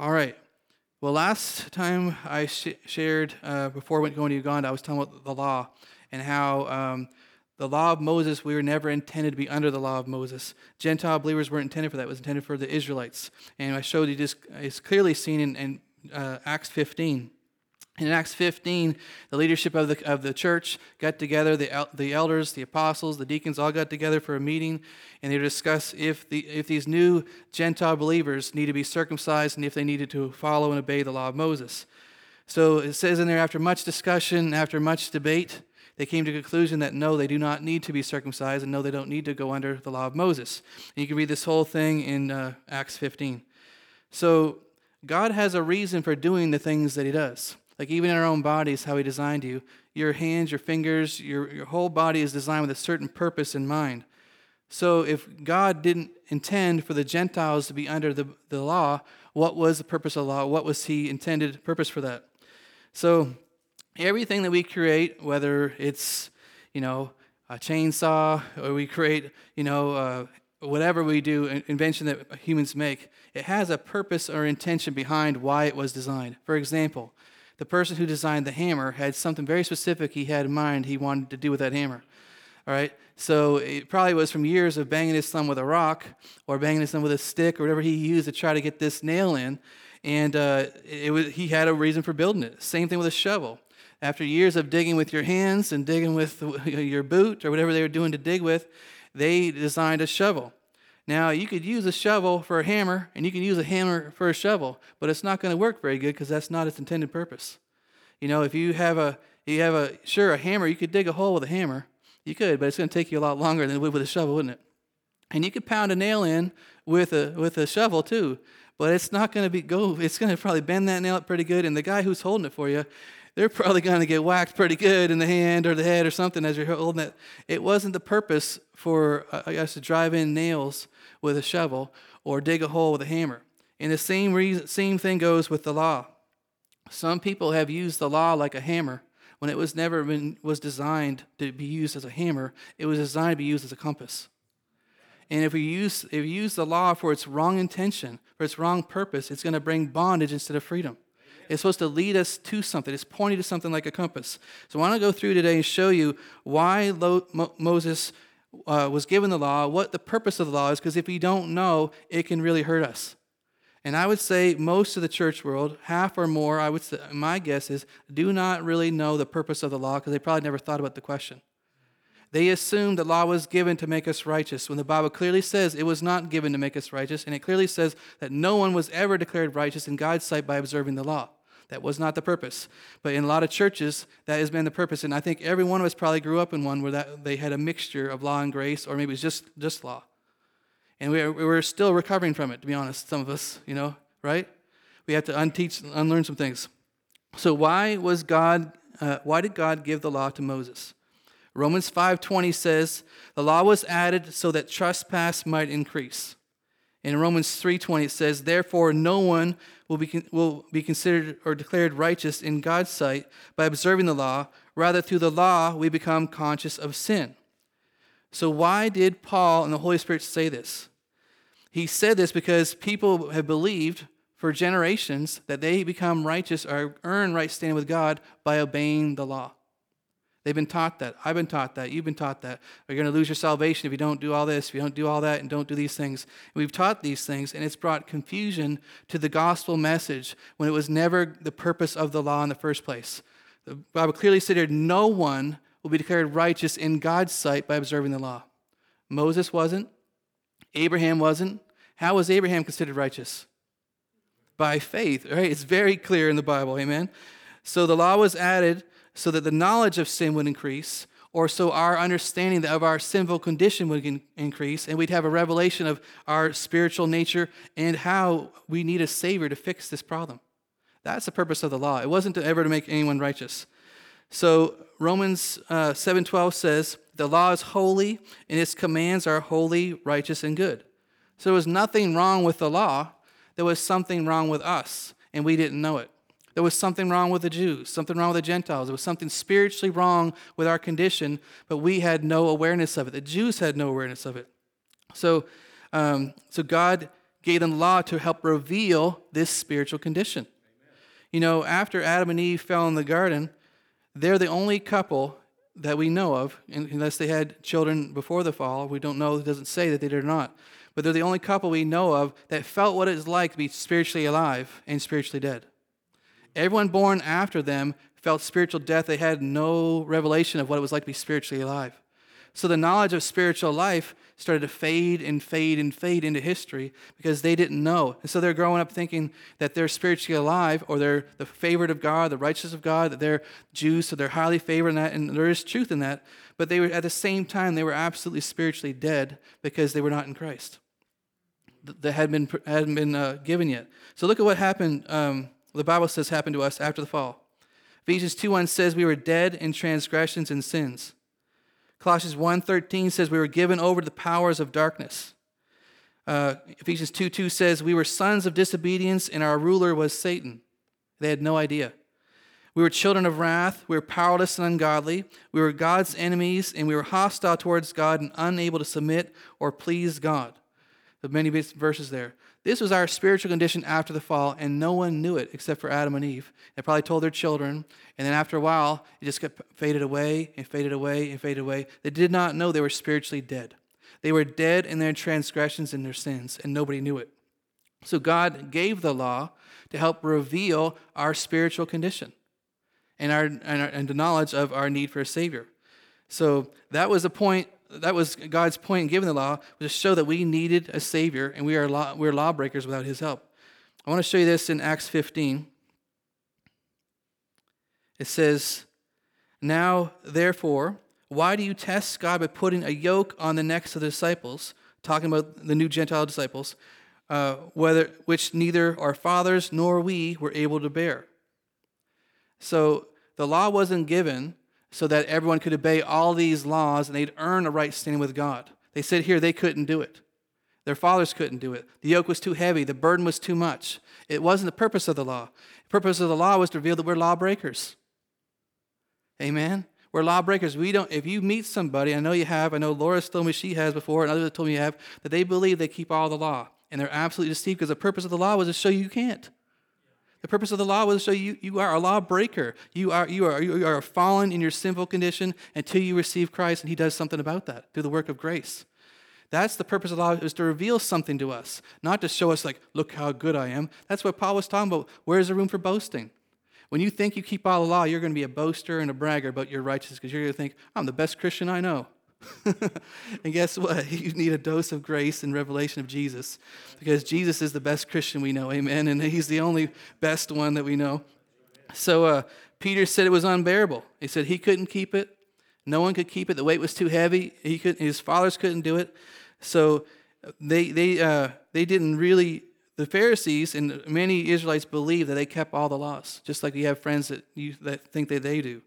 All right. Well, last time I sh- shared uh, before went going to Uganda, I was talking about the law and how um, the law of Moses, we were never intended to be under the law of Moses. Gentile believers weren't intended for that. It was intended for the Israelites. And I showed you this, it's clearly seen in, in uh, Acts 15. In Acts 15, the leadership of the, of the church got together, the, the elders, the apostles, the deacons all got together for a meeting, and they discussed if, the, if these new Gentile believers need to be circumcised and if they needed to follow and obey the law of Moses. So it says in there, after much discussion, after much debate, they came to the conclusion that no, they do not need to be circumcised, and no, they don't need to go under the law of Moses. And you can read this whole thing in uh, Acts 15. So God has a reason for doing the things that He does. Like even in our own bodies, how He designed you, your hands, your fingers, your, your whole body is designed with a certain purpose in mind. So if God didn't intend for the Gentiles to be under the, the law, what was the purpose of the law? What was He intended purpose for that? So everything that we create, whether it's, you know, a chainsaw or we create, you know, uh, whatever we do, invention that humans make, it has a purpose or intention behind why it was designed. For example, the person who designed the hammer had something very specific he had in mind he wanted to do with that hammer. All right? So it probably was from years of banging his thumb with a rock or banging his thumb with a stick or whatever he used to try to get this nail in. And uh, it was, he had a reason for building it. Same thing with a shovel. After years of digging with your hands and digging with your boot or whatever they were doing to dig with, they designed a shovel. Now, you could use a shovel for a hammer, and you can use a hammer for a shovel, but it's not going to work very good because that's not its intended purpose. You know, if you have a, you have a, sure, a hammer, you could dig a hole with a hammer. You could, but it's going to take you a lot longer than it would with a shovel, wouldn't it? And you could pound a nail in with a, with a shovel too, but it's not going to be go. It's going to probably bend that nail up pretty good, and the guy who's holding it for you, they're probably going to get whacked pretty good in the hand or the head or something as you're holding it. It wasn't the purpose for us to drive in nails with a shovel or dig a hole with a hammer. And the same, reason, same thing goes with the law. Some people have used the law like a hammer when it was never been, was designed to be used as a hammer. It was designed to be used as a compass. And if we use, if we use the law for its wrong intention, for its wrong purpose, it's going to bring bondage instead of freedom. It's supposed to lead us to something. It's pointing to something like a compass. So I want to go through today and show you why Moses uh, was given the law, what the purpose of the law is, because if we don't know, it can really hurt us. And I would say most of the church world, half or more, I would say, my guess is, do not really know the purpose of the law because they probably never thought about the question. They assumed the law was given to make us righteous when the Bible clearly says it was not given to make us righteous, and it clearly says that no one was ever declared righteous in God's sight by observing the law. That was not the purpose. But in a lot of churches, that has been the purpose. And I think every one of us probably grew up in one where that, they had a mixture of law and grace, or maybe it was just, just law. And we are, we're still recovering from it, to be honest, some of us, you know, right? We have to unteach, unlearn some things. So why was God, uh, why did God give the law to Moses? Romans 5.20 says, the law was added so that trespass might increase. In Romans 3:20 it says, "Therefore no one will be, will be considered or declared righteous in God's sight by observing the law. Rather, through the law we become conscious of sin." So why did Paul and the Holy Spirit say this? He said this because people have believed for generations that they become righteous or earn right standing with God by obeying the law. They've been taught that. I've been taught that. You've been taught that. You're going to lose your salvation if you don't do all this, if you don't do all that, and don't do these things. And we've taught these things, and it's brought confusion to the gospel message when it was never the purpose of the law in the first place. The Bible clearly stated no one will be declared righteous in God's sight by observing the law. Moses wasn't. Abraham wasn't. How was Abraham considered righteous? By faith, right? It's very clear in the Bible, amen? So the law was added so that the knowledge of sin would increase, or so our understanding of our sinful condition would increase, and we'd have a revelation of our spiritual nature and how we need a Savior to fix this problem. That's the purpose of the law. It wasn't to ever to make anyone righteous. So Romans uh, 7:12 says, "The law is holy, and its commands are holy, righteous, and good." So there was nothing wrong with the law. There was something wrong with us, and we didn't know it. There was something wrong with the Jews, something wrong with the Gentiles. There was something spiritually wrong with our condition, but we had no awareness of it. The Jews had no awareness of it. So, um, so God gave them the law to help reveal this spiritual condition. You know, after Adam and Eve fell in the garden, they're the only couple that we know of, unless they had children before the fall. We don't know, it doesn't say that they did or not. But they're the only couple we know of that felt what it's like to be spiritually alive and spiritually dead. Everyone born after them felt spiritual death. They had no revelation of what it was like to be spiritually alive. So the knowledge of spiritual life started to fade and fade and fade into history because they didn't know. And so they're growing up thinking that they're spiritually alive or they're the favorite of God, the righteous of God, that they're Jews, so they're highly favored in that, and there is truth in that. But they were at the same time they were absolutely spiritually dead because they were not in Christ. That had been hadn't been uh, given yet. So look at what happened. Um, the Bible says happened to us after the fall. Ephesians 2 1 says we were dead in transgressions and sins. Colossians 1.13 says we were given over to the powers of darkness. Uh, Ephesians 2 2 says we were sons of disobedience and our ruler was Satan. They had no idea. We were children of wrath. We were powerless and ungodly. We were God's enemies and we were hostile towards God and unable to submit or please God. The many verses there. This was our spiritual condition after the fall, and no one knew it except for Adam and Eve. They probably told their children, and then after a while, it just kept faded away and faded away and faded away. They did not know they were spiritually dead. They were dead in their transgressions and their sins, and nobody knew it. So God gave the law to help reveal our spiritual condition and, our, and, our, and the knowledge of our need for a Savior. So that was the point that was God's point in giving the law, was to show that we needed a Savior and we are, law, we're lawbreakers without His help. I want to show you this in Acts 15. It says, Now, therefore, why do you test God by putting a yoke on the necks of the disciples, talking about the new Gentile disciples, uh, whether, which neither our fathers nor we were able to bear? So the law wasn't given so that everyone could obey all these laws and they'd earn a right standing with God. They said here they couldn't do it. Their fathers couldn't do it. The yoke was too heavy, the burden was too much. It wasn't the purpose of the law. The purpose of the law was to reveal that we're lawbreakers. Amen. We're lawbreakers. We don't if you meet somebody, I know you have, I know Laura's told me she has before, and others have told me you have, that they believe they keep all the law. And they're absolutely deceived because the purpose of the law was to show you you can't. The purpose of the law was to show you you are a lawbreaker. You are, you, are, you are fallen in your sinful condition until you receive Christ and He does something about that through the work of grace. That's the purpose of the law, is to reveal something to us, not to show us, like, look how good I am. That's what Paul was talking about. Where's the room for boasting? When you think you keep all the law, you're going to be a boaster and a bragger about your righteousness because you're going to think, I'm the best Christian I know. and guess what? You need a dose of grace and revelation of Jesus because Jesus is the best Christian we know. Amen. And he's the only best one that we know. So uh, Peter said it was unbearable. He said he couldn't keep it. No one could keep it. The weight was too heavy. He could, his fathers couldn't do it. So they, they, uh, they didn't really, the Pharisees and many Israelites believe that they kept all the laws, just like you have friends that, you, that think that they do.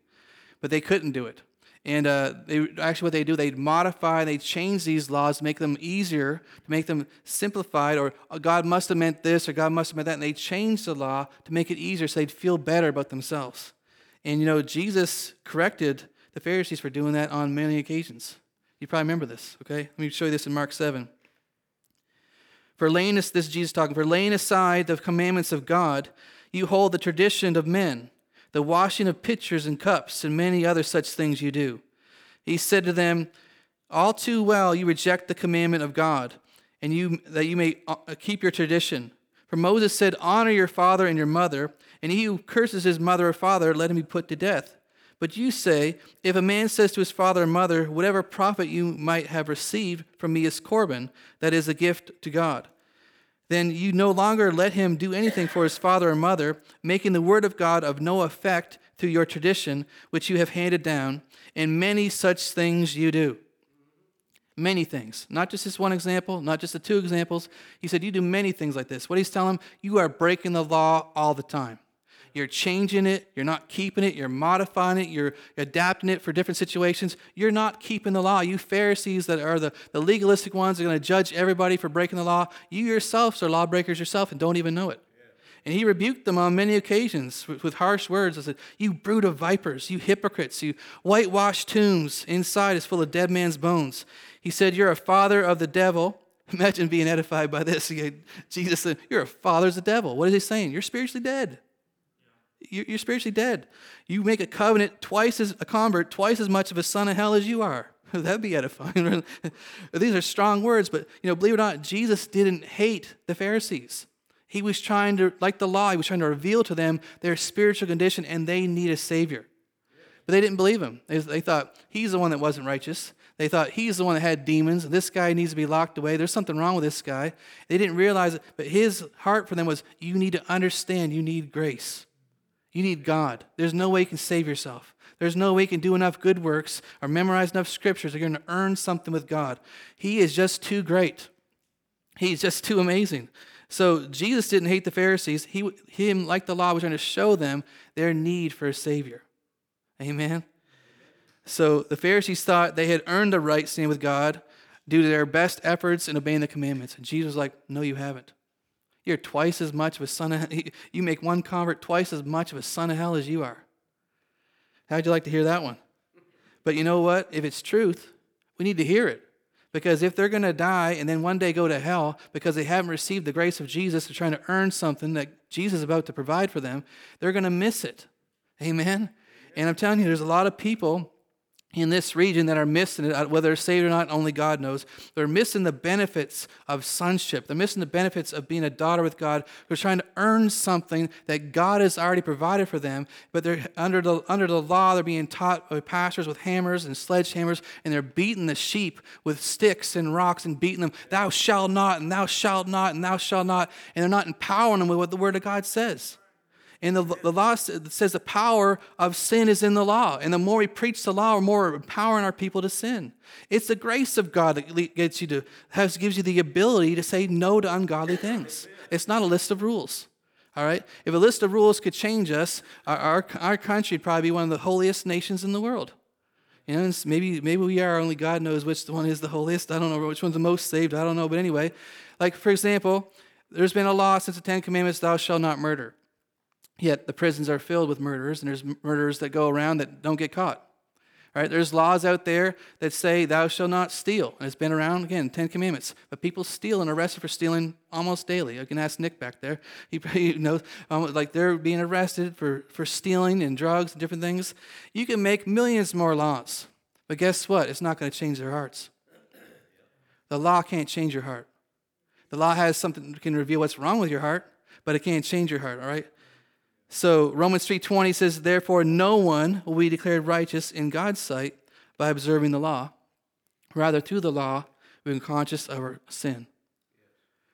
But they couldn't do it. And uh, they, actually, what they do, they modify, they change these laws make them easier, to make them simplified, or oh, God must have meant this, or God must have meant that. And they change the law to make it easier so they'd feel better about themselves. And you know, Jesus corrected the Pharisees for doing that on many occasions. You probably remember this, okay? Let me show you this in Mark 7. For laying this, this is Jesus talking, for laying aside the commandments of God, you hold the tradition of men the washing of pitchers and cups, and many other such things you do. He said to them, All too well you reject the commandment of God, and you, that you may uh, keep your tradition. For Moses said, Honor your father and your mother, and he who curses his mother or father, let him be put to death. But you say, If a man says to his father or mother, Whatever profit you might have received from me is Corban, that is a gift to God then you no longer let him do anything for his father or mother, making the word of God of no effect through your tradition, which you have handed down, and many such things you do. Many things. Not just this one example, not just the two examples. He said, You do many things like this. What he's telling them, you are breaking the law all the time. You're changing it. You're not keeping it. You're modifying it. You're adapting it for different situations. You're not keeping the law. You Pharisees that are the, the legalistic ones are going to judge everybody for breaking the law. You yourselves are lawbreakers yourself and don't even know it. And he rebuked them on many occasions with, harsh words. He said, You brood of vipers, you hypocrites, you whitewashed tombs, inside is full of dead man's bones. He said, You're a father of the devil Imagine being edified by this. Jesus said, You're a father's the devil. What is he saying? You're spiritually dead. You're spiritually dead. You make a covenant twice as a convert, twice as much of a son of hell as you are. That'd be edifying. These are strong words, but you know, believe it or not, Jesus didn't hate the Pharisees. He was trying to, like the law, he was trying to reveal to them their spiritual condition and they need a Savior. But they didn't believe him. They, they thought he's the one that wasn't righteous. They thought he's the one that had demons. This guy needs to be locked away. There's something wrong with this guy. They didn't realize it, but his heart for them was you need to understand, you need grace. You need God. There's no way you can save yourself. There's no way you can do enough good works or memorize enough scriptures. You're going to earn something with God. He is just too great. He's just too amazing. So Jesus didn't hate the Pharisees. He, him, like the law, was trying to show them their need for a Savior. Amen. So the Pharisees thought they had earned the right standing with God due to their best efforts in obeying the commandments. And Jesus was like, No, you haven't. You're twice as much of a son of you make one convert twice as much of a son of hell as you are. How'd you like to hear that one? But you know what? If it's truth, we need to hear it. Because if they're going to die and then one day go to hell because they haven't received the grace of Jesus, they're trying to earn something that Jesus is about to provide for them, they're going to miss it. Amen? And I'm telling you, there's a lot of people in this region that are missing it, whether they're saved or not, only God knows. They're missing the benefits of sonship. They're missing the benefits of being a daughter with God. They're trying to earn something that God has already provided for them, but they're under the, under the law, they're being taught by pastors with hammers and sledgehammers, and they're beating the sheep with sticks and rocks and beating them, thou shalt not, and thou shalt not, and thou shalt not, and they're not empowering them with what the Word of God says. And the, the law says the power of sin is in the law. And the more we preach the law, the more we're empowering our people to sin. It's the grace of God that gets you to, has, gives you the ability to say no to ungodly things. It's not a list of rules. All right? If a list of rules could change us, our, our, our country would probably be one of the holiest nations in the world. You know, maybe, maybe we are, only God knows which one is the holiest. I don't know which one's the most saved. I don't know. But anyway, like for example, there's been a law since the Ten Commandments thou shalt not murder. Yet the prisons are filled with murderers, and there's murderers that go around that don't get caught. Right? There's laws out there that say thou shalt not steal. And it's been around, again, Ten Commandments. But people steal and arrested for stealing almost daily. You can ask Nick back there. He, he knows, um, like they're being arrested for, for stealing and drugs and different things. You can make millions more laws. But guess what? It's not going to change their hearts. The law can't change your heart. The law has something that can reveal what's wrong with your heart, but it can't change your heart, all right? So Romans 3:20 says, "Therefore no one will be declared righteous in God's sight by observing the law. Rather, through the law, we're conscious of our sin."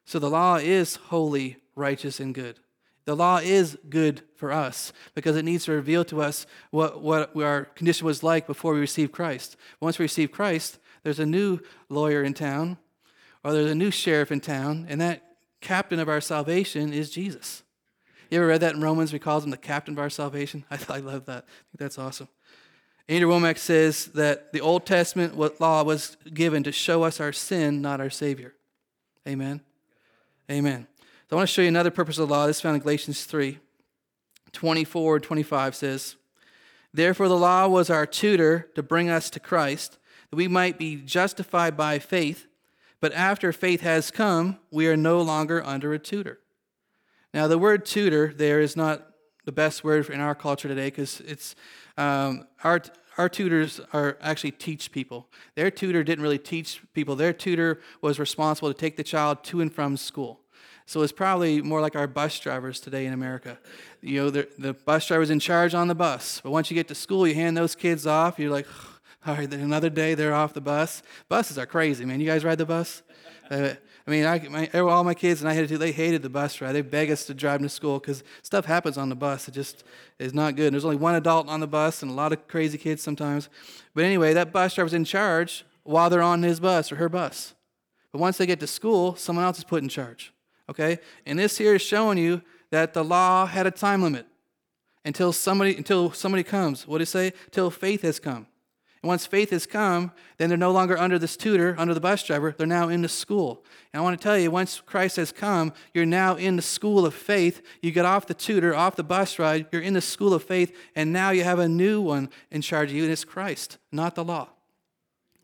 So the law is holy, righteous, and good. The law is good for us because it needs to reveal to us what, what our condition was like before we received Christ. Once we receive Christ, there's a new lawyer in town, or there's a new sheriff in town, and that captain of our salvation is Jesus. You ever read that in Romans? We calls him the captain of our salvation. I, I love that. I think that's awesome. Andrew Wommack says that the Old Testament law was given to show us our sin, not our Savior. Amen. Amen. So I want to show you another purpose of the law. This is found in Galatians 3 24 25 says, Therefore, the law was our tutor to bring us to Christ, that we might be justified by faith. But after faith has come, we are no longer under a tutor. Now, the word tutor there is not the best word in our culture today because it's um, our our tutors are actually teach people. Their tutor didn't really teach people. Their tutor was responsible to take the child to and from school. So it's probably more like our bus drivers today in America. You know, the bus driver's in charge on the bus, but once you get to school, you hand those kids off. You're like, all right, another day they're off the bus. Buses are crazy, man. You guys ride the bus? Uh, I mean, I, my, all my kids and I hated to, they hated the bus ride. They beg us to drive them to school because stuff happens on the bus. It just is not good. There's only one adult on the bus and a lot of crazy kids sometimes. But anyway, that bus driver's in charge while they're on his bus or her bus. But once they get to school, someone else is put in charge. Okay? And this here is showing you that the law had a time limit until somebody until somebody comes. What did it say? Till faith has come. And once faith has come, then they're no longer under this tutor, under the bus driver. They're now in the school. And I want to tell you, once Christ has come, you're now in the school of faith. You get off the tutor, off the bus ride, you're in the school of faith, and now you have a new one in charge of you, and it's Christ, not the law.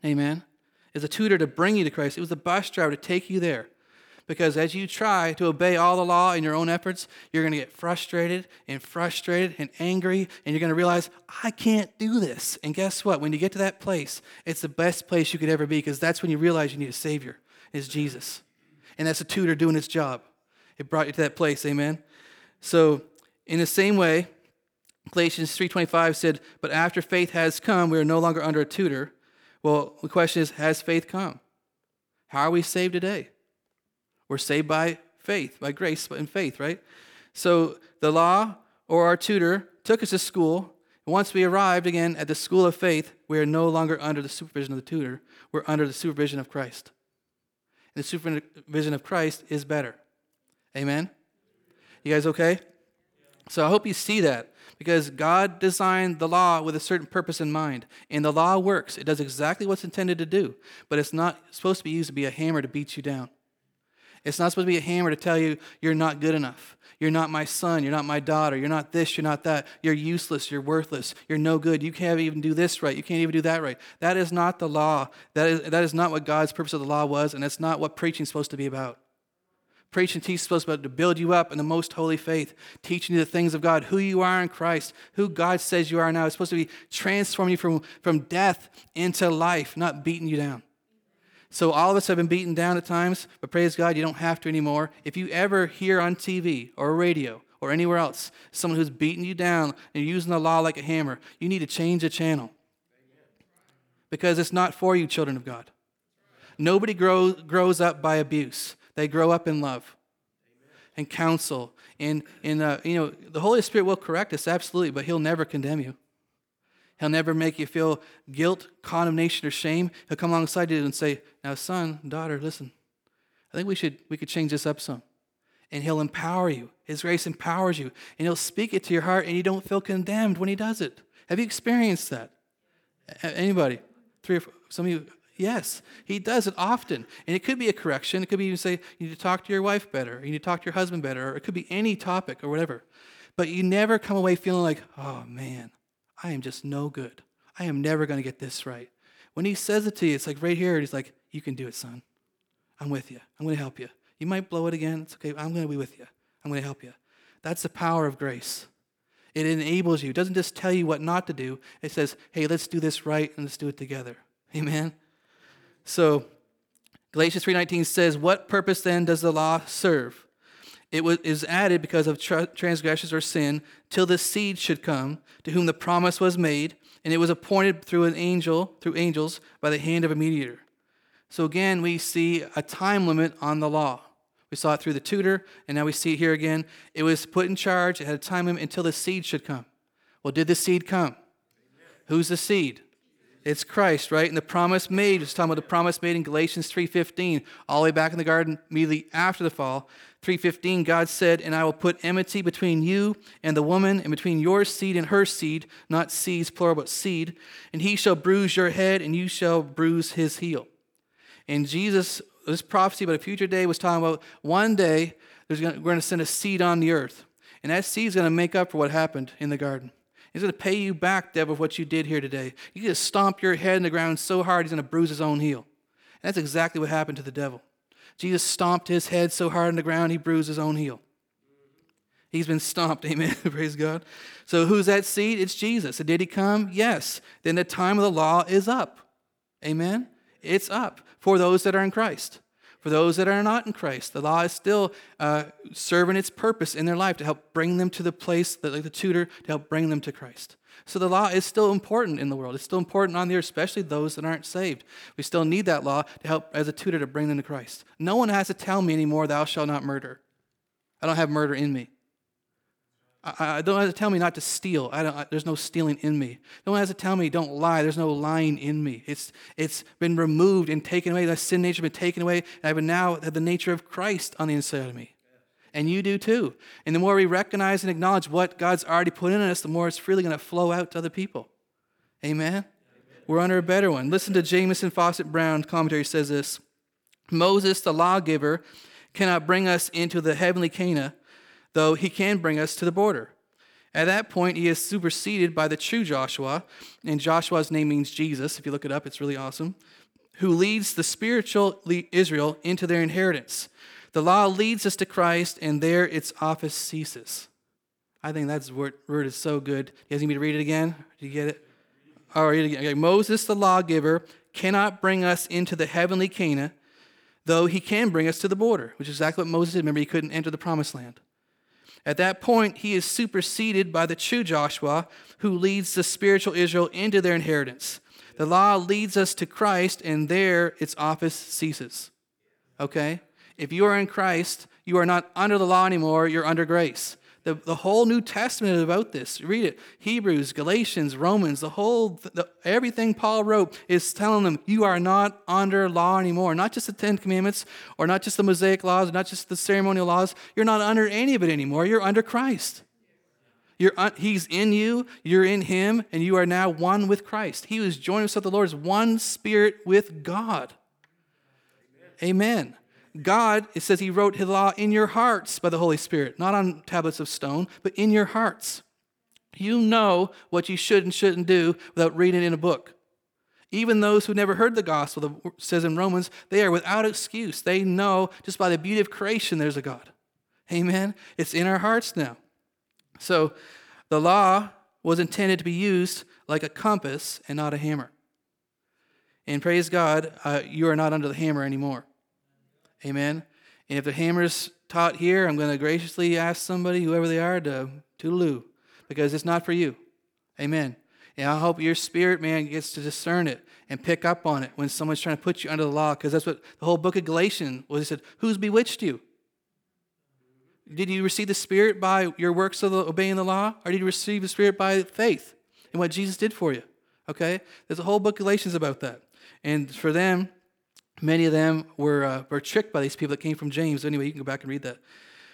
Amen. is a tutor to bring you to Christ. It was the bus driver to take you there. Because as you try to obey all the law in your own efforts, you're going to get frustrated and frustrated and angry, and you're going to realize, I can't do this. And guess what? When you get to that place, it's the best place you could ever be because that's when you realize you need a Savior, is Jesus. And that's a tutor doing his job. It brought you to that place, amen? So, in the same way, Galatians 3:25 said, "But after faith has come, we are no longer under a tutor." Well, the question is, has faith come? How are we saved today? We're saved by faith, by grace and faith, right? So the law or our tutor took us to school. Once we arrived again at the school of faith, we are no longer under the supervision of the tutor. We're under the supervision of Christ. And the supervision of Christ is better. Amen? You guys okay? So I hope you see that because God designed the law with a certain purpose in mind. And the law works, it does exactly what's intended to do, but it's not supposed to be used to be a hammer to beat you down. It's not supposed to be a hammer to tell you you're not good enough. You're not my son. You're not my daughter. You're not this. You're not that. You're useless. You're worthless. You're no good. You can't even do this right. You can't even do that right. That is not the law. That is, that is not what God's purpose of the law was, and that's not what preaching is supposed to be about. Preaching teaching is supposed to build you up in the most holy faith, teaching you the things of God, who you are in Christ, who God says you are now. It's supposed to be transforming you from, from death into life, not beating you down. So all of us have been beaten down at times, but praise God, you don't have to anymore. If you ever hear on TV or radio or anywhere else someone who's beating you down and using the law like a hammer, you need to change the channel. Because it's not for you, children of God. Nobody grows, grows up by abuse. They grow up in love and counsel. And, and uh, you know, the Holy Spirit will correct us, absolutely, but He'll never condemn you. He'll never make you feel guilt, condemnation, or shame. He'll come alongside you and say, Now, son, daughter, listen. I think we should we could change this up some. And he'll empower you. His grace empowers you. And he'll speak it to your heart, and you don't feel condemned when he does it. Have you experienced that? Anybody? Three or four, some of you, yes. He does it often. And it could be a correction. It could be even say, you need to talk to your wife better, you need to talk to your husband better, or it could be any topic or whatever. But you never come away feeling like, oh man, I am just no good. I am never going to get this right. When he says it to you, it's like right here, he's like, You can do it, son. I'm with you. I'm going to help you. You might blow it again. It's okay. I'm going to be with you. I'm going to help you. That's the power of grace. It enables you. It doesn't just tell you what not to do. It says, hey, let's do this right and let's do it together. Amen. So Galatians 3:19 says, "What purpose then does the law serve? It was, is added because of tra- transgressions or sin, till the seed should come, to whom the promise was made, and it was appointed through an angel, through angels, by the hand of a mediator. So again, we see a time limit on the law. We saw it through the tutor, and now we see it here again. It was put in charge, it had a time limit until the seed should come. Well, did the seed come? Amen. Who's the seed? It's Christ, right? And the promise made, just talking about the promise made in Galatians 3.15, all the way back in the garden, immediately after the fall. 3.15, God said, And I will put enmity between you and the woman, and between your seed and her seed, not seeds, plural, but seed. And he shall bruise your head, and you shall bruise his heel. And Jesus, this prophecy about a future day was talking about one day there's gonna, we're going to send a seed on the earth. And that seed is going to make up for what happened in the garden. He's going to pay you back, Deb, of what you did here today. You just stomp your head in the ground so hard, he's going to bruise his own heel. And that's exactly what happened to the devil. Jesus stomped his head so hard on the ground, he bruised his own heel. He's been stomped, amen. Praise God. So who's that seed? It's Jesus. And did he come? Yes. Then the time of the law is up. Amen. It's up for those that are in Christ. For those that are not in Christ, the law is still uh, serving its purpose in their life to help bring them to the place, that, like the tutor, to help bring them to Christ. So the law is still important in the world. It's still important on the earth, especially those that aren't saved. We still need that law to help as a tutor to bring them to Christ. No one has to tell me anymore, thou shalt not murder. I don't have murder in me. I, I don't have to tell me not to steal. I don't, I, there's no stealing in me. No one has to tell me don't lie. There's no lying in me. It's, it's been removed and taken away. That sin nature has been taken away. And I've now had the nature of Christ on the inside of me. And you do too. And the more we recognize and acknowledge what God's already put in us, the more it's freely going to flow out to other people. Amen? Amen? We're under a better one. Listen to Jamieson Fausset Brown commentary says this Moses, the lawgiver, cannot bring us into the heavenly Canaan though he can bring us to the border. At that point, he is superseded by the true Joshua, and Joshua's name means Jesus. If you look it up, it's really awesome. who leads the spiritual Israel into their inheritance. The law leads us to Christ, and there its office ceases. I think that word, word is so good. You guys need me to read it again? Do you get it? Oh, read it again. Okay. Moses, the lawgiver, cannot bring us into the heavenly Canaan, though he can bring us to the border, which is exactly what Moses did. Remember, he couldn't enter the promised land. At that point, he is superseded by the true Joshua, who leads the spiritual Israel into their inheritance. The law leads us to Christ, and there its office ceases. Okay? If you are in Christ, you are not under the law anymore, you're under grace. The, the whole New Testament is about this. Read it. Hebrews, Galatians, Romans, the whole, the, everything Paul wrote is telling them you are not under law anymore. Not just the Ten Commandments, or not just the Mosaic laws, not just the ceremonial laws. You're not under any of it anymore. You're under Christ. You're, he's in you, you're in him, and you are now one with Christ. He who's joined with the Lord is one spirit with God. Amen. Amen. God, it says He wrote His law in your hearts by the Holy Spirit, not on tablets of stone, but in your hearts. You know what you should and shouldn't do without reading in a book. Even those who never heard the gospel, it says in Romans, they are without excuse. They know just by the beauty of creation there's a God. Amen. It's in our hearts now. So the law was intended to be used like a compass and not a hammer. And praise God, uh, you are not under the hammer anymore. Amen. And if the hammer's taught here, I'm going to graciously ask somebody, whoever they are, to toodaloo, because it's not for you. Amen. And I hope your spirit, man, gets to discern it and pick up on it when someone's trying to put you under the law, because that's what the whole book of Galatians was. He said, Who's bewitched you? Did you receive the Spirit by your works of the, obeying the law, or did you receive the Spirit by faith in what Jesus did for you? Okay? There's a whole book of Galatians about that. And for them, Many of them were, uh, were tricked by these people that came from James. Anyway, you can go back and read that.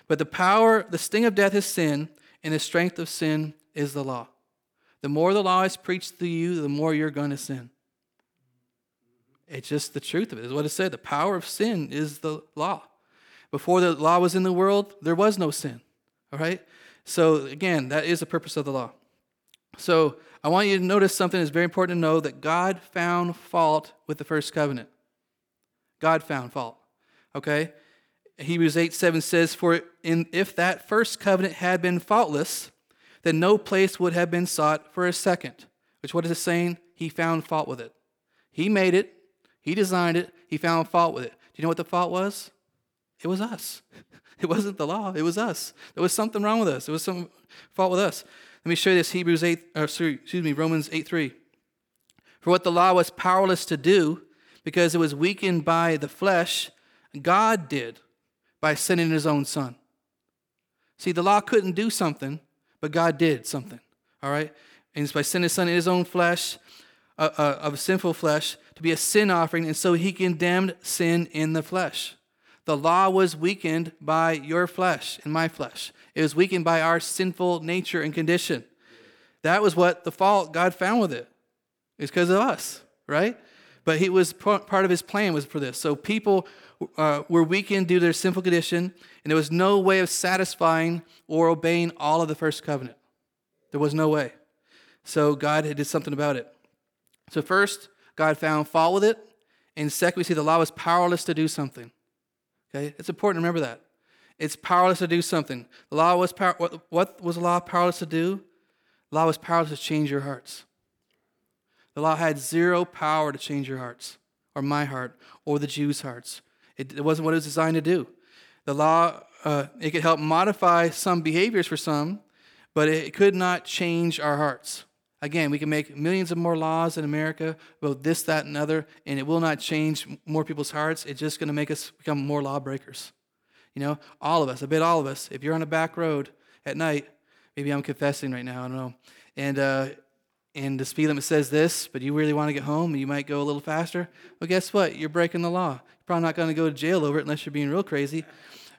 But the power, the sting of death is sin, and the strength of sin is the law. The more the law is preached to you, the more you're going to sin. It's just the truth of it. Is what it said. The power of sin is the law. Before the law was in the world, there was no sin. All right? So, again, that is the purpose of the law. So, I want you to notice something that's very important to know that God found fault with the first covenant. God found fault. Okay? Hebrews 8 7 says, For in, if that first covenant had been faultless, then no place would have been sought for a second. Which, what is it saying? He found fault with it. He made it, he designed it, he found fault with it. Do you know what the fault was? It was us. It wasn't the law, it was us. There was something wrong with us. There was some fault with us. Let me show you this Hebrews 8, or excuse me, Romans 8 3. For what the law was powerless to do, because it was weakened by the flesh, God did by sending his own son. See, the law couldn't do something, but God did something. All right? And it's by sending his son in his own flesh, uh, uh, of sinful flesh, to be a sin offering, and so he condemned sin in the flesh. The law was weakened by your flesh and my flesh. It was weakened by our sinful nature and condition. That was what the fault God found with it. It's because of us, right? But he was part of his plan was for this. So people uh, were weakened due to their sinful condition, and there was no way of satisfying or obeying all of the first covenant. There was no way. So God did something about it. So first, God found fault with it, and second, we see the law was powerless to do something. Okay, it's important to remember that. It's powerless to do something. The law was power. What, what was the law powerless to do? The law was powerless to change your hearts. The law had zero power to change your hearts, or my heart, or the Jews' hearts. It, it wasn't what it was designed to do. The law, uh, it could help modify some behaviors for some, but it could not change our hearts. Again, we can make millions of more laws in America about this, that, and other, and it will not change more people's hearts. It's just going to make us become more lawbreakers. You know, all of us, I bet all of us, if you're on a back road at night, maybe I'm confessing right now, I don't know, and uh, and the speed limit says this, but you really want to get home and you might go a little faster, well, guess what? You're breaking the law. You're probably not going to go to jail over it unless you're being real crazy.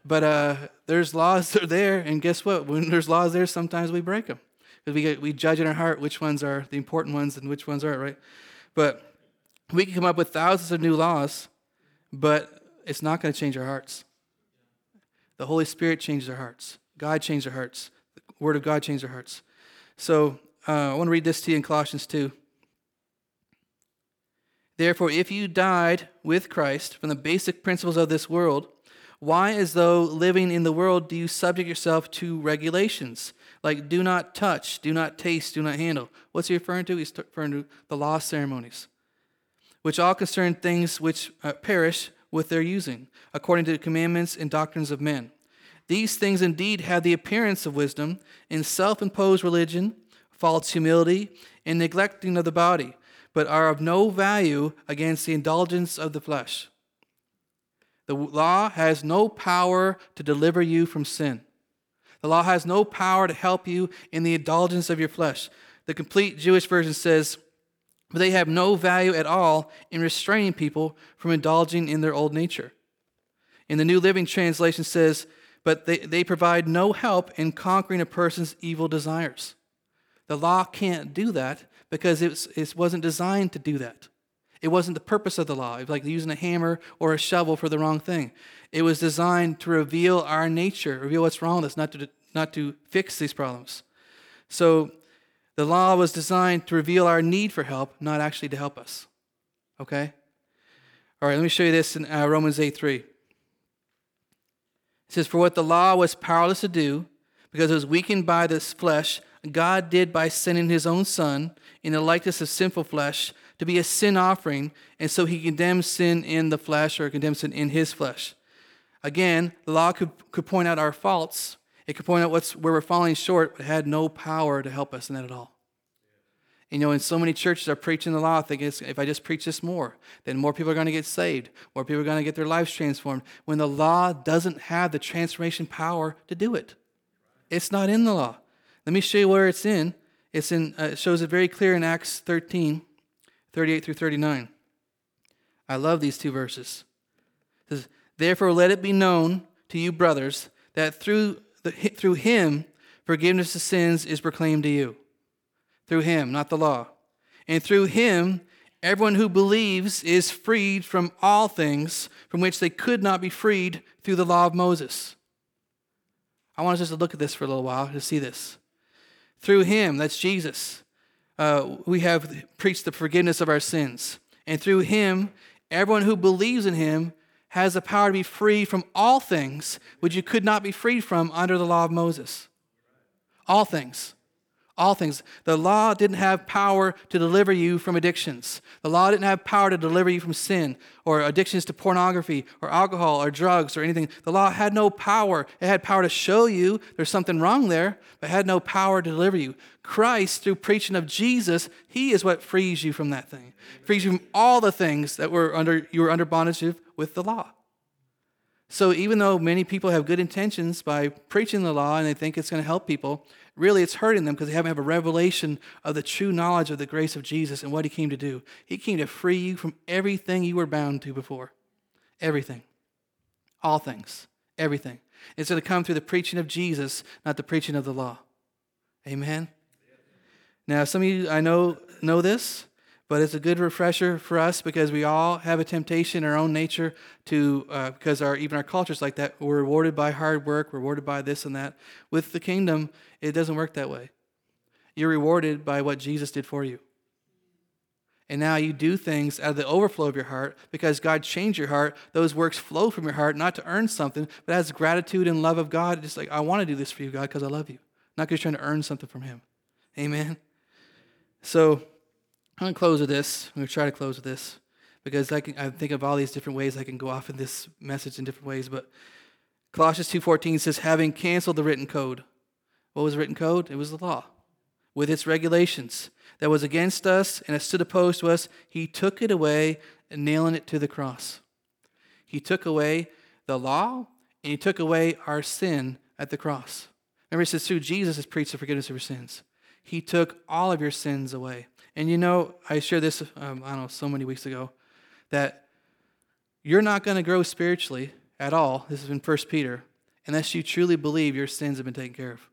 But uh, there's laws that are there, and guess what? When there's laws there, sometimes we break them. Because we, get, we judge in our heart which ones are the important ones and which ones aren't, right? But we can come up with thousands of new laws, but it's not going to change our hearts. The Holy Spirit changes our hearts. God changed our hearts. The Word of God changed our hearts. So uh, I want to read this to you in Colossians 2. Therefore, if you died with Christ from the basic principles of this world, why, as though living in the world, do you subject yourself to regulations like do not touch, do not taste, do not handle? What's he referring to? He's referring to the law ceremonies, which all concern things which uh, perish with their using, according to the commandments and doctrines of men. These things indeed have the appearance of wisdom in self imposed religion, false humility, and neglecting of the body, but are of no value against the indulgence of the flesh. The law has no power to deliver you from sin. The law has no power to help you in the indulgence of your flesh. The complete Jewish version says, but they have no value at all in restraining people from indulging in their old nature. In the New Living Translation says, but they, they provide no help in conquering a person's evil desires. The law can't do that because it, was, it wasn't designed to do that. It wasn't the purpose of the law. It was like using a hammer or a shovel for the wrong thing. It was designed to reveal our nature, reveal what's wrong with us, not to, not to fix these problems. So the law was designed to reveal our need for help, not actually to help us. Okay? All right, let me show you this in uh, Romans 8 3. It says, For what the law was powerless to do, because it was weakened by this flesh, God did by sending his own Son in the likeness of sinful flesh to be a sin offering, and so he condemns sin in the flesh or condemns sin in his flesh. Again, the law could, could point out our faults. It could point out what's, where we're falling short, but had no power to help us in that at all. You know, in so many churches are preaching the law, thinking if I just preach this more, then more people are going to get saved, more people are going to get their lives transformed. When the law doesn't have the transformation power to do it, it's not in the law. Let me show you where it's in. It's in. Uh, it shows it very clear in Acts 13, 38 through 39. I love these two verses. It says, Therefore, let it be known to you, brothers, that through, the, through him forgiveness of sins is proclaimed to you. Through him, not the law. And through him, everyone who believes is freed from all things from which they could not be freed through the law of Moses. I want us just to look at this for a little while to see this. Through him, that's Jesus, uh, we have preached the forgiveness of our sins. And through him, everyone who believes in him has the power to be free from all things which you could not be freed from under the law of Moses. All things. All things. The law didn't have power to deliver you from addictions. The law didn't have power to deliver you from sin or addictions to pornography or alcohol or drugs or anything. The law had no power. It had power to show you there's something wrong there, but had no power to deliver you. Christ, through preaching of Jesus, He is what frees you from that thing. Frees you from all the things that were under you were under bondage with the law. So even though many people have good intentions by preaching the law and they think it's going to help people, really it's hurting them because they haven't have a revelation of the true knowledge of the grace of Jesus and what he came to do. He came to free you from everything you were bound to before. Everything. All things. Everything. It's going to come through the preaching of Jesus, not the preaching of the law. Amen. Now, some of you I know know this, but it's a good refresher for us because we all have a temptation in our own nature to uh, because our even our culture's like that we're rewarded by hard work rewarded by this and that. With the kingdom it doesn't work that way. You're rewarded by what jesus did for you. And now you do things out of the overflow of your heart because god changed your heart. Those works flow from your heart not to earn something but as gratitude and love of god. Just like i want to do this for you god because i love you. Not because you're trying to earn something from him. Amen? So I'm going to close with this. I'm going to try to close with this because I, can, I think of all these different ways I can go off in this message in different ways. But Colossians 2.14 says, having canceled the written code. What was the written code? It was the law with its regulations that was against us and has stood opposed to us. He took it away nailing it to the cross. He took away the law and he took away our sin at the cross. Remember, it says through Jesus has preached the forgiveness of your sins. He took all of your sins away. And you know, I shared this, um, I don't know, so many weeks ago, that you're not going to grow spiritually at all. This is in 1 Peter, unless you truly believe your sins have been taken care of.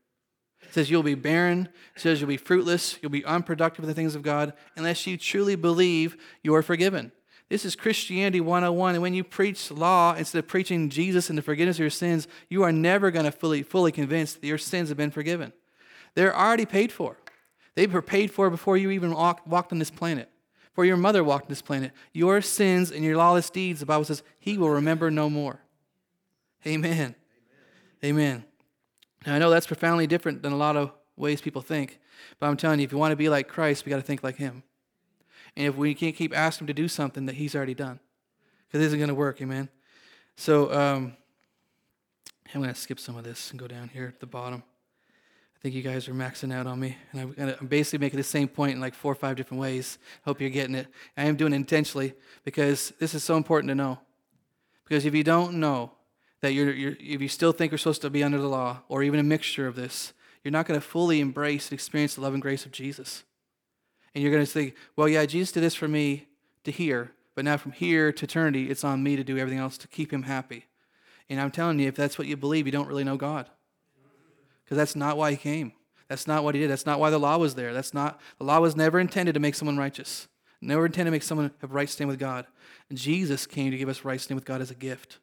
It says you'll be barren, it says you'll be fruitless, you'll be unproductive in the things of God, unless you truly believe you're forgiven. This is Christianity 101. And when you preach law instead of preaching Jesus and the forgiveness of your sins, you are never going to fully, fully convinced that your sins have been forgiven. They're already paid for. They were paid for before you even walk, walked on this planet. For your mother walked on this planet. Your sins and your lawless deeds, the Bible says, he will remember no more. Amen. Amen. Amen. Now, I know that's profoundly different than a lot of ways people think, but I'm telling you, if you want to be like Christ, we got to think like him. And if we can't keep asking him to do something that he's already done, because it isn't going to work, amen. So um, I'm going to skip some of this and go down here at the bottom. Think you guys are maxing out on me, and I'm basically making the same point in like four or five different ways. Hope you're getting it. I am doing it intentionally because this is so important to know. Because if you don't know that you're, you're if you still think you're supposed to be under the law, or even a mixture of this, you're not going to fully embrace and experience the love and grace of Jesus. And you're going to think, well, yeah, Jesus did this for me to here, but now from here to eternity, it's on me to do everything else to keep him happy. And I'm telling you, if that's what you believe, you don't really know God. Because that's not why he came. That's not what he did. That's not why the law was there. That's not the law was never intended to make someone righteous. Never intended to make someone have right stand with God. And Jesus came to give us right stand with God as a gift.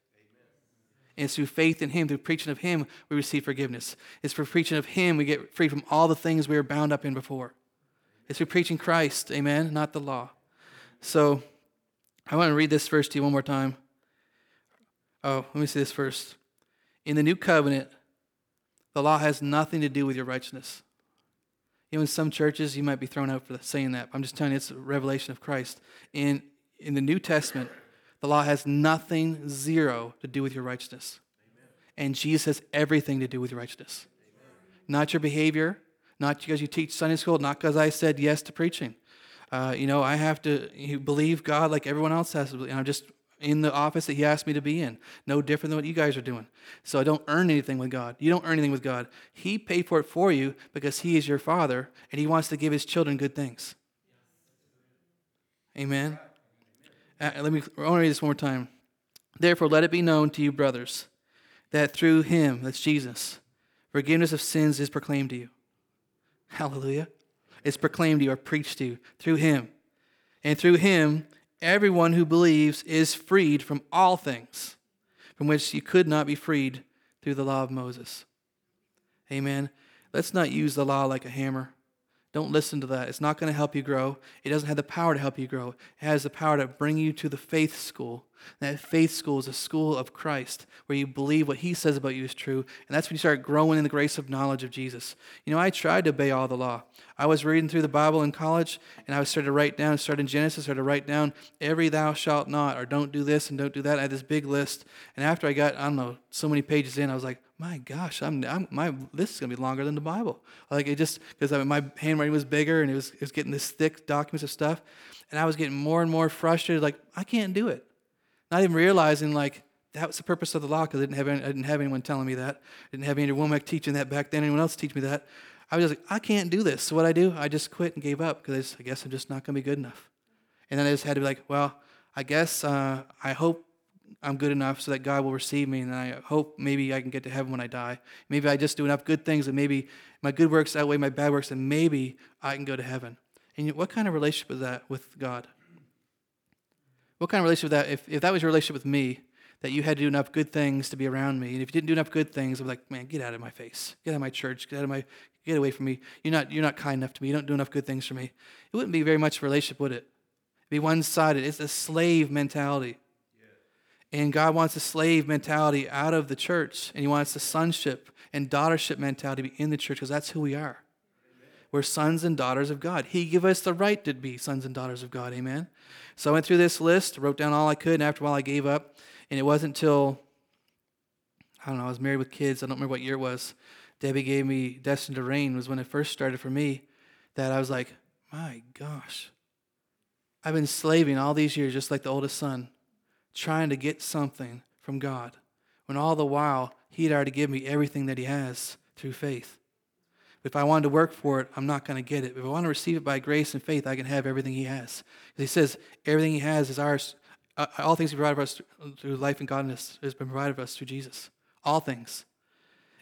And it's through faith in Him, through preaching of Him, we receive forgiveness. It's for preaching of Him we get free from all the things we were bound up in before. It's through preaching Christ, amen, not the law. So I want to read this verse to you one more time. Oh, let me say this first. In the new covenant, the law has nothing to do with your righteousness. You know, in some churches, you might be thrown out for saying that. I'm just telling you, it's a revelation of Christ. In, in the New Testament, the law has nothing, zero, to do with your righteousness. Amen. And Jesus has everything to do with your righteousness. Amen. Not your behavior, not because you teach Sunday school, not because I said yes to preaching. Uh, you know, I have to believe God like everyone else has to. believe I'm just in the office that He asked me to be in. No different than what you guys are doing. So I don't earn anything with God. You don't earn anything with God. He paid for it for you because He is your Father and He wants to give His children good things. Amen. Uh, let me. I want to read this one more time. Therefore, let it be known to you, brothers, that through Him, that's Jesus, forgiveness of sins is proclaimed to you. Hallelujah. It's proclaimed to you or preached to you through Him. And through Him, everyone who believes is freed from all things from which you could not be freed through the law of Moses. Amen. Let's not use the law like a hammer. Don't listen to that. It's not going to help you grow. It doesn't have the power to help you grow. It has the power to bring you to the faith school. That faith school is a school of Christ where you believe what he says about you is true. And that's when you start growing in the grace of knowledge of Jesus. You know, I tried to obey all the law. I was reading through the Bible in college and I started to write down, started in Genesis, started to write down every thou shalt not, or don't do this and don't do that. I had this big list. And after I got, I don't know, so many pages in, I was like, my gosh, I'm, I'm my this is gonna be longer than the Bible. Like it just because I mean, my handwriting was bigger and it was it was getting this thick documents of stuff, and I was getting more and more frustrated. Like I can't do it, not even realizing like that was the purpose of the law because I didn't have any, I didn't have anyone telling me that. I didn't have Andrew Wommack teaching that back then. Anyone else teach me that? I was just like, I can't do this. So what I do, I just quit and gave up because I, I, guess I'm just not gonna be good enough. And then I just had to be like, well, I guess uh, I hope I'm good enough so that God will receive me, and I hope maybe I can get to heaven when I die. Maybe I just do enough good things, and maybe my good works outweigh my bad works, and maybe I can go to heaven. And what kind of relationship is that with God? What kind of relationship that if, if that was your relationship with me, that you had to do enough good things to be around me, and if you didn't do enough good things, I'm like, man, get out of my face, get out of my church, get out of my, get away from me. You're not, you're not kind enough to me. You don't do enough good things for me. It wouldn't be very much a relationship, would it? It'd be one-sided. It's a slave mentality. And God wants a slave mentality out of the church, and He wants the sonship and daughtership mentality to be in the church because that's who we are. We're sons and daughters of God. He gave us the right to be sons and daughters of God. Amen. So I went through this list, wrote down all I could, and after a while I gave up. And it wasn't until I don't know, I was married with kids. I don't remember what year it was. Debbie gave me Destined to Reign was when it first started for me. That I was like, my gosh, I've been slaving all these years, just like the oldest son trying to get something from God, when all the while He had already given me everything that He has through faith. If I wanted to work for it, I'm not going to get it. If I want to receive it by grace and faith, I can have everything He has. He says everything He has is ours. Uh, all things He provided for us through life and godliness has been provided for us through Jesus. All things.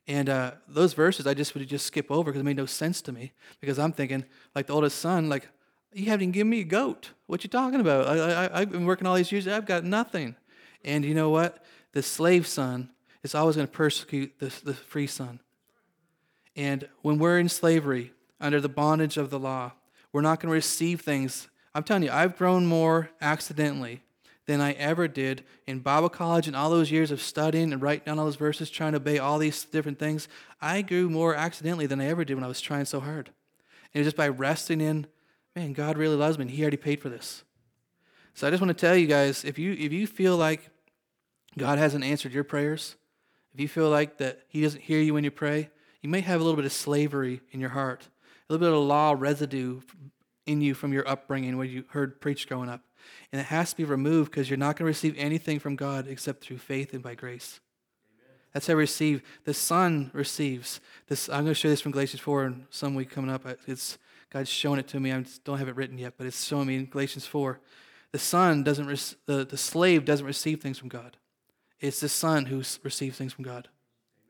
And uh, those verses I just would just skip over because it made no sense to me. Because I'm thinking, like the oldest son, like you haven't given me a goat. What you talking about? I, I've been working all these years. I've got nothing. And you know what? The slave son is always going to persecute the, the free son. And when we're in slavery, under the bondage of the law, we're not going to receive things I'm telling you, I've grown more accidentally than I ever did in Bible college and all those years of studying and writing down all those verses, trying to obey all these different things. I grew more accidentally than I ever did when I was trying so hard. And just by resting in, man, God really loves me and He already paid for this. So I just want to tell you guys, if you if you feel like God hasn't answered your prayers, if you feel like that He doesn't hear you when you pray, you may have a little bit of slavery in your heart, a little bit of law residue in you from your upbringing, what you heard preached growing up. And it has to be removed because you're not going to receive anything from God except through faith and by grace. Amen. That's how we receive. The Son receives. This, I'm going to show this from Galatians 4 and some week coming up. It's, God's showing it to me. I don't have it written yet, but it's showing me in Galatians 4. The Son doesn't, the, the slave doesn't receive things from God. It's the Son who receives things from God.